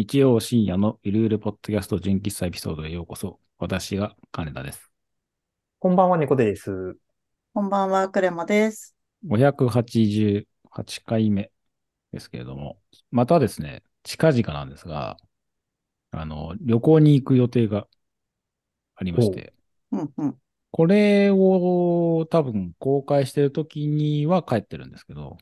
日曜深夜のゆるゆるポッドキャスト純喫茶エピソードへようこそ。私が金田です。こんばんは、猫背です。こんばんは、クレマです。588回目ですけれども、またですね、近々なんですが、あの、旅行に行く予定がありまして、うんうん。これを多分公開してる時には帰ってるんですけど、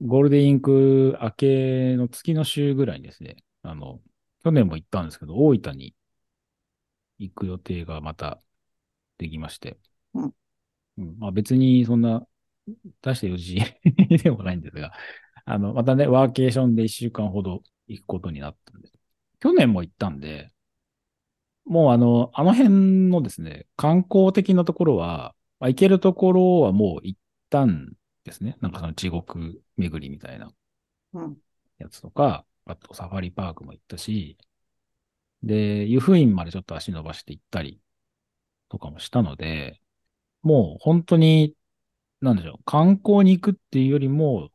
ゴールデンウィーク明けの月の週ぐらいにですね、あの、去年も行ったんですけど、大分に行く予定がまたできまして、うん。うん。まあ別にそんな出して4時でもないんですが、あの、またね、ワーケーションで1週間ほど行くことになったんで。す。去年も行ったんで、もうあの、あの辺のですね、観光的なところは、まあ、行けるところはもう行ったんですね。なんかその地獄巡りみたいなうん。やつとか、あとサファリパークも行ったし、で、湯布院までちょっと足伸ばして行ったりとかもしたので、もう本当に、なんでしょう、観光に行くっていうよりも、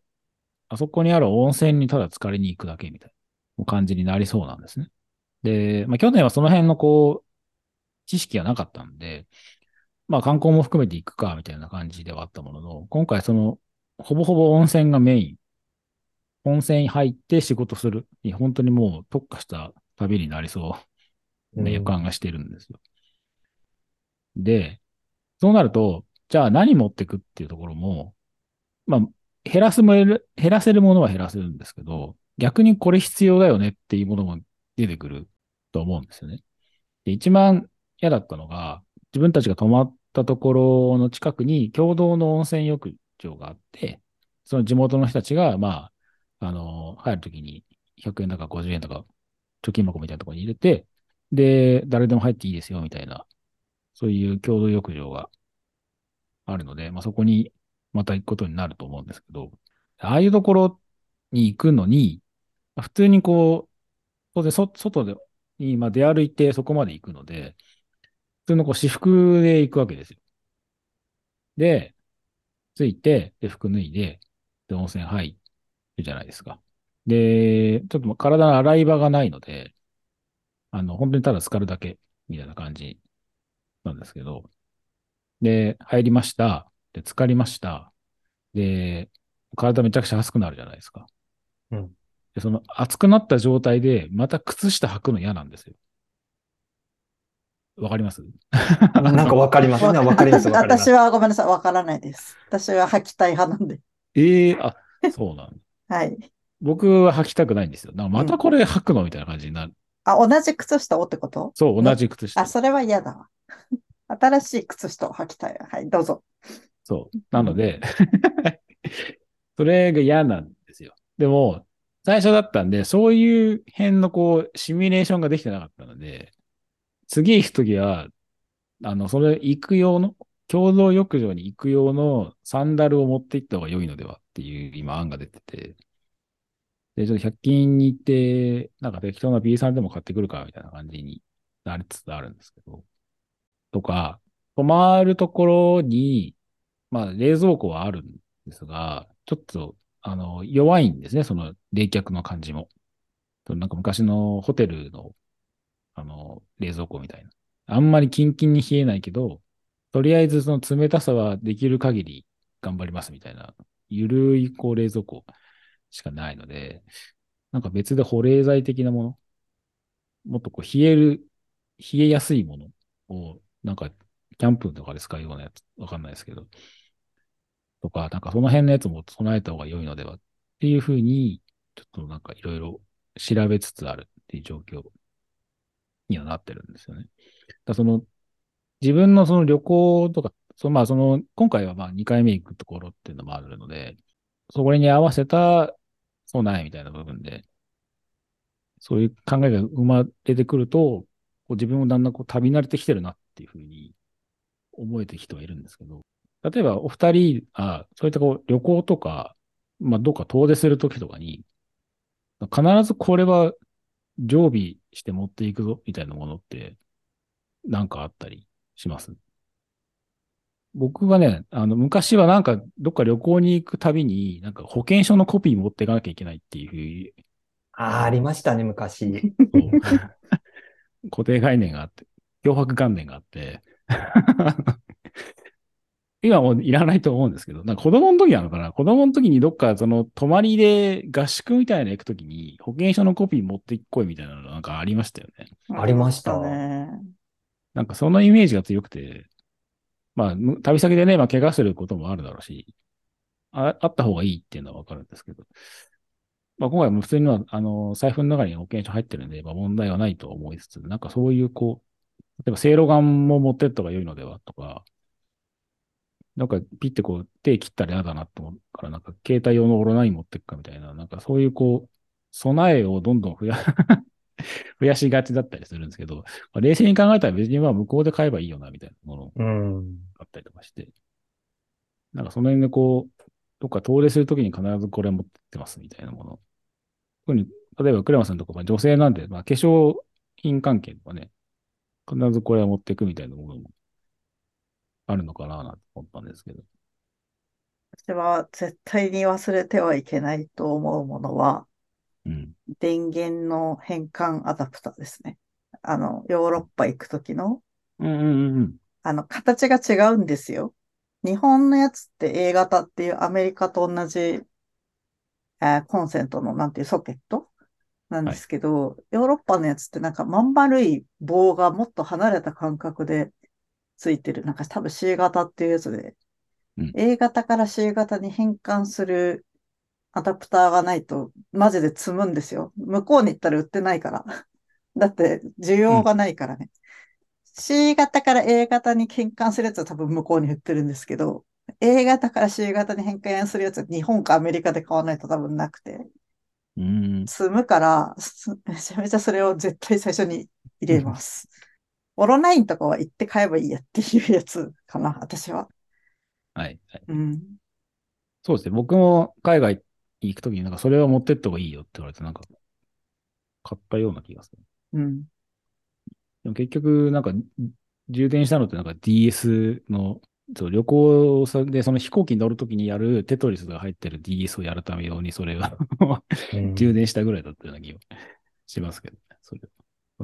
あそこにある温泉にただ浸かりに行くだけみたいな感じになりそうなんですね。で、まあ去年はその辺のこう、知識がなかったんで、まあ観光も含めて行くかみたいな感じではあったものの、今回その、ほぼほぼ温泉がメイン。温泉に入って仕事する。本当にもう特化した旅になりそうな予感がしてるんですよ。で、そうなると、じゃあ何持ってくっていうところも、まあ、減らすも減らせるものは減らせるんですけど、逆にこれ必要だよねっていうものも出てくると思うんですよね。で、一番嫌だったのが、自分たちが泊まったところの近くに共同の温泉浴場があって、その地元の人たちが、まあ、あの、入るときに100円とか50円とか貯金箱みたいなところに入れて、で、誰でも入っていいですよみたいな、そういう共同浴場があるので、まあ、そこにまた行くことになると思うんですけど、ああいうところに行くのに、普通にこう、当然そ外で、にまあ出歩いてそこまで行くので、通のこう私服で行くわけですよ。で、着いて、で、服脱いで、で、温泉入るじゃないですか。で、ちょっと体の洗い場がないので、あの、本当にただ浸かるだけ、みたいな感じなんですけど、で、入りました。で、浸かりました。で、体めちゃくちゃ熱くなるじゃないですか。うん。で、その熱くなった状態で、また靴下履くの嫌なんですよ。わかります？なんかわかりますね。わかります。私はごめんなさい、わからないです。私は履きたい派なんで。ええあ、そうなんだ。はい。僕は履きたくないんですよ。なんかまたこれ履くのみたいな感じになる。あ、同じ靴下をってこと？そう、同じ靴下あ、。それは嫌だわ。新しい靴下を履きたい。はい、どうぞ。そう。なので、それが嫌なんですよ。でも、最初だったんで、そういう辺のこう、シミュレーションができてなかったので、次行くときは、あの、それ行く用の、共同浴場に行く用のサンダルを持って行った方が良いのではっていう今案が出てて、で、ちょっと100均に行って、なんか適当な B さんでも買ってくるかみたいな感じになりつつあるんですけど、とか、泊まるところに、まあ、冷蔵庫はあるんですが、ちょっと、あの、弱いんですね、その冷却の感じも。なんか昔のホテルの、あの、冷蔵庫みたいな。あんまりキンキンに冷えないけど、とりあえずその冷たさはできる限り頑張りますみたいな、ゆるいこう冷蔵庫しかないので、なんか別で保冷剤的なもの、もっとこう冷える、冷えやすいものを、なんかキャンプとかで使うようなやつ、わかんないですけど、とか、なんかその辺のやつも備えた方が良いのではっていうふうに、ちょっとなんかいろいろ調べつつあるっていう状況にはなってるんですよね。だその、自分のその旅行とか、そのまあその、今回はまあ2回目行くところっていうのもあるので、そこに合わせた備えみたいな部分で、そういう考えが生まれてくると、こう自分もだんだんこう旅慣れてきてるなっていうふうに思えてきてはいるんですけど、例えばお二人、あそういったこう旅行とか、まあどっか遠出するときとかに、必ずこれは常備して持っていくぞみたいなものってなんかあったりします？僕がね、あの、昔はなんか、どっか旅行に行くたびに、なんか保険証のコピー持っていかなきゃいけないっていうああ、ありましたね、昔。固定概念があって、脅迫観念があって、今もういらないと思うんですけど、なんか子供の時なのかな子供の時にどっかその泊まりで合宿みたいなの行く時に保険証のコピー持ってこいみたいなのなんかありましたよね。ありましたね。なんかそのイメージが強くて、まあ、む旅先でね、まあ、怪我することもあるだろうし、ああった方がいいっていうのはわかるんですけど、まあ、今回も普通には、あの、財布の中に保険証入ってるんで、まあ、問題はないと思いつつ、なんかそういう、こう、例えば、せいろがんも持ってった方が良いのではとか、なんか、ピッてこう、手切ったら嫌だなと思うから、なんか、携帯用のオロナイン持ってくかみたいな、なんかそういう、こう、備えをどんどん増や、増やしがちだったりするんですけど、まあ、冷静に考えたら別にまあ向こうで買えばいいよな、みたいなものうん。あったりとかして、なんかその辺でこう、どっか遠出するときに必ずこれ持ってってますみたいなもの。特に、例えば、クレマさんとか、まあ、女性なんで、まあ、化粧品関係とかね、必ずこれは持っていくみたいなものもあるのかな、なんて思ったんですけど。私は絶対に忘れてはいけないと思うものは、うん。電源の変換アダプターですね。あの、ヨーロッパ行くときの、うんうんうんうん。あの、形が違うんですよ。日本のやつって A 型っていうアメリカと同じ、えーコンセントのなんていうソケットなんですけど、ヨーロッパのやつってなんかまん丸い棒がもっと離れた感覚でついてる。なんか多分 C 型っていうやつで、うん A 型から C 型に変換するアダプターがないとマジで積むんですよ。向こうに行ったら売ってないから。だって需要がないからね。C 型から A 型に変換するやつは多分向こうに売ってるんですけど、A 型から C 型に変換するやつは日本かアメリカで買わないと多分なくて、うーん。積むから、すめちゃめちゃそれを絶対最初に入れます。オロナインとかは行って買えばいいやっていうやつかな、私は。はい。はいうん。そうですね。僕も海外に行くときになんかそれは持ってった方がいいよって言われて、なんか、買ったような気がする。うん。でも結局、なんか、充電したのってなんか DS の、そう旅行でその飛行機に乗るときにやるテトリスが入ってる DS をやるため用にそれがうん 充電したぐらいだったような気がしますけどね。それ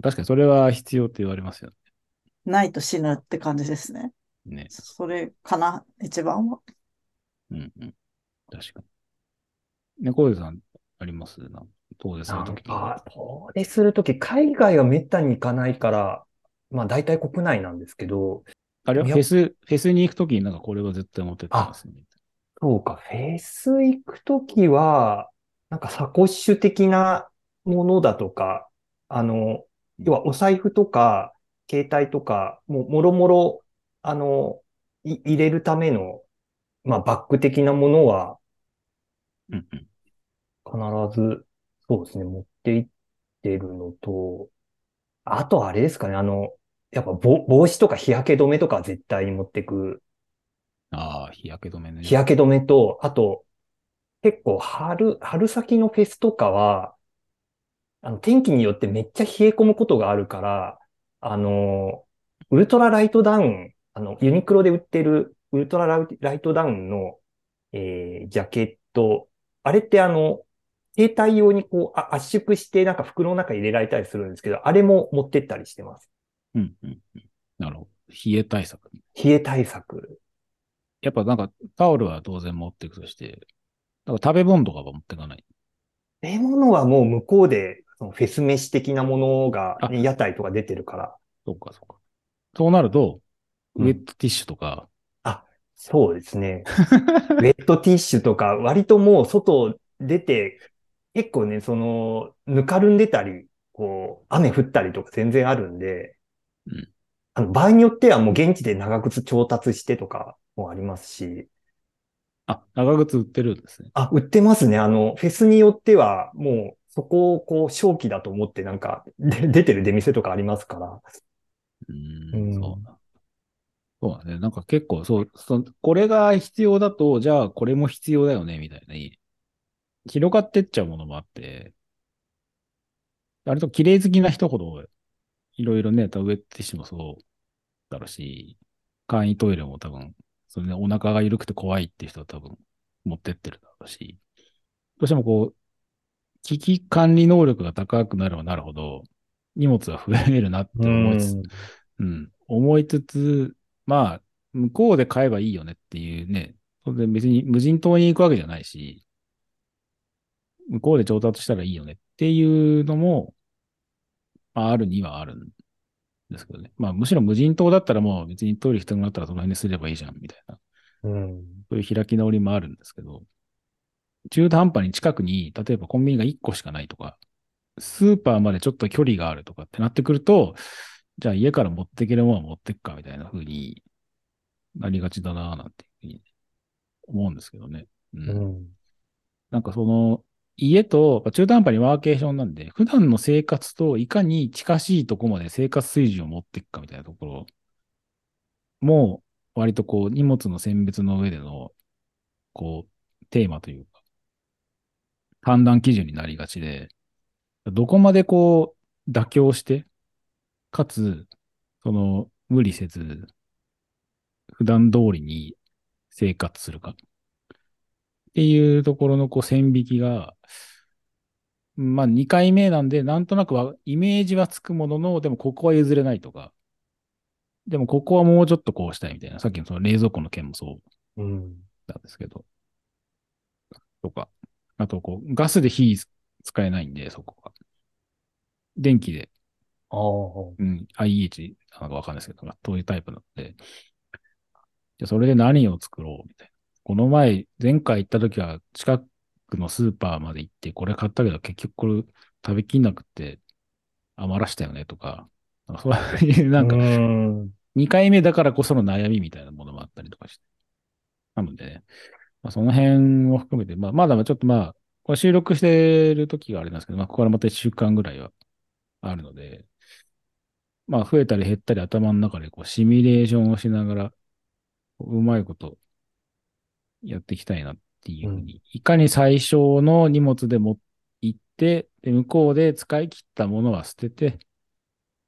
確かにそれは必要って言われますよないと死ぬって感じですね。ね。ね。それかな、一番は。うんうん。確かに。猫背さんあります？なん遠出するとき遠出するとき、海外はめったに行かないから、まあ大体国内なんですけど、あれは？フェス、フェスに行くときになんかこれは絶対持ってってますね。そうか、フェス行くときは、なんかサコッシュ的なものだとか、あの、要はお財布とか、携帯とか、もうもろもろ、あの、い入れるための、まあバッグ的なものは。必ず、そうですね、持って行ってるのと、あとあれですかね、あの、やっぱ帽帽子とか日焼け止めとかは絶対に持ってく。ああ、日焼け止めね。日焼け止めと、あと、結構春、春先のフェスとかは、あの、天気によってめっちゃ冷え込むことがあるから、あの、ウルトラライトダウン、あの、ユニクロで売ってるウルトラライトダウンの、えージャケット、あれってあの、携帯用にこう、あ圧縮してなんか袋の中に入れられたりするんですけど、あれも持ってったりしてます。うんうんうん。なるほど。冷え対策。冷え対策。やっぱなんかタオルは当然持っていくとして、なんか食べ物とかは持ってかない？食べ物はもう向こうで、そのフェス飯的なものが、あね、屋台とか出てるから、そうか、そうか。そうなると、うんウェットティッシュとか、そうですね。ウェットティッシュとか、割ともう外出て、結構ね、その、ぬかるんでたり、こう、雨降ったりとか全然あるんで、うんあの、場合によってはもう現地で長靴調達してとかもありますし、あ、長靴売ってるんですね。あ、売ってますね。あの、フェスによっては、もう、そこをこう、正気だと思ってなんか、で出てる出店とかありますから。うーうんん、そうだ。そうだね。なんか結構、そう、そこれが必要だと、じゃあこれも必要だよね、みたいに、広がってっちゃうものもあって、割と綺麗好きな人ほど、いろいろね、多分ウェットティッシュもそうだろうし、簡易トイレも多分、それね、お腹が緩くて怖いって人は多分持ってってるだろうし、どうしてもこう、危機管理能力が高くなればなるほど、荷物は増えるなって思いつつ、うん、思いつつ、まあ、向こうで買えばいいよねっていうね、それで別に無人島に行くわけじゃないし、向こうで調達したらいいよねっていうのも、まあ、あるにはあるんですけどね。まあ、むしろ無人島だったらもう別にトイレ人がなったらその辺にすればいいじゃん、みたいな。うん。そういう開き直りもあるんですけど、中途半端に近くに、例えばコンビニが1個しかないとか、スーパーまでちょっと距離があるとかってなってくると、じゃあ家から持ってけるものは持ってくかみたいな風になりがちだなぁなんていうふうに思うんですけどね。うんうん。なんかその、家と中途半端にワーケーションなんで、普段の生活といかに近しいとこまで生活水準を持っていくかみたいなところも、割とこう荷物の選別の上での、こう、テーマというか、判断基準になりがちで、どこまでこう、妥協して、かつ、その、無理せず、普段通りに生活するか。っていうところのこう線引きが、まあ2回目なんで、なんとなくはイメージはつくものの、でもここは譲れないとか、でもここはもうちょっとこうしたいみたいな、さっきのその冷蔵庫の件もそううん。なんですけど、とか、あとこう、ガスで火使えないんで、そこが。電気で、ああ。うん、IH なのかわかんないですけど、そういうタイプなので、じゃあそれで何を作ろうみたいな。この前、前回行った時は近くのスーパーまで行って、これ買ったけど結局これ食べきんなくって余らしたよねとか、なんかそういうなんかうん。2回目だからこその悩みみたいなものもあったりとかして。なので、ね、まあ、その辺を含めて、まあ、まだちょっとまあ、これ収録してる時があれなんですけど、まあ、ここからまた1週間ぐらいはあるので、まあ、増えたり減ったり頭の中でこうシミュレーションをしながら、うまいことやっていきたいなっていうふうに、いかに最小の荷物でも行って、で、向こうで使い切ったものは捨てて、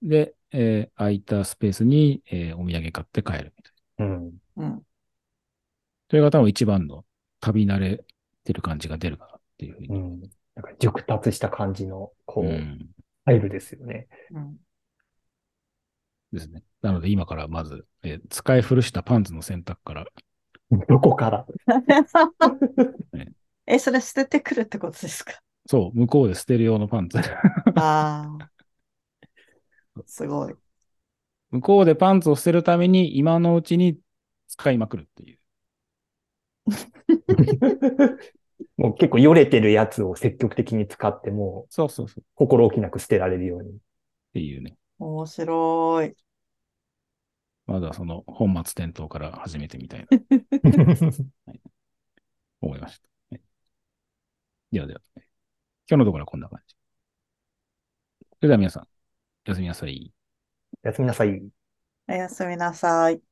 で、えー空いたスペースに、えーお土産買って帰るみたいな。うん。うん。それが多分一番の旅慣れてる感じが出るかなっていうふうに。うん。なんか熟達した感じの、こう、うんスタイルですよね。うん。ですね。なので今からまず、えー使い古したパンツの選択から、どこから？え、それ捨ててくるってことですか？そう、向こうで捨てる用のパンツ。ああ。すごい。向こうでパンツを捨てるために今のうちに使いまくるっていう。もう結構よれてるやつを積極的に使っても、そうそうそう。っ心置きなく捨てられるように。ていうね。面白い。まだその本末転倒から始めてみたいな 思いました。はいではでは、今日のところはこんな感じ。それでは皆さん、おやすみなさい。おやすみなさい。おやすみなさい。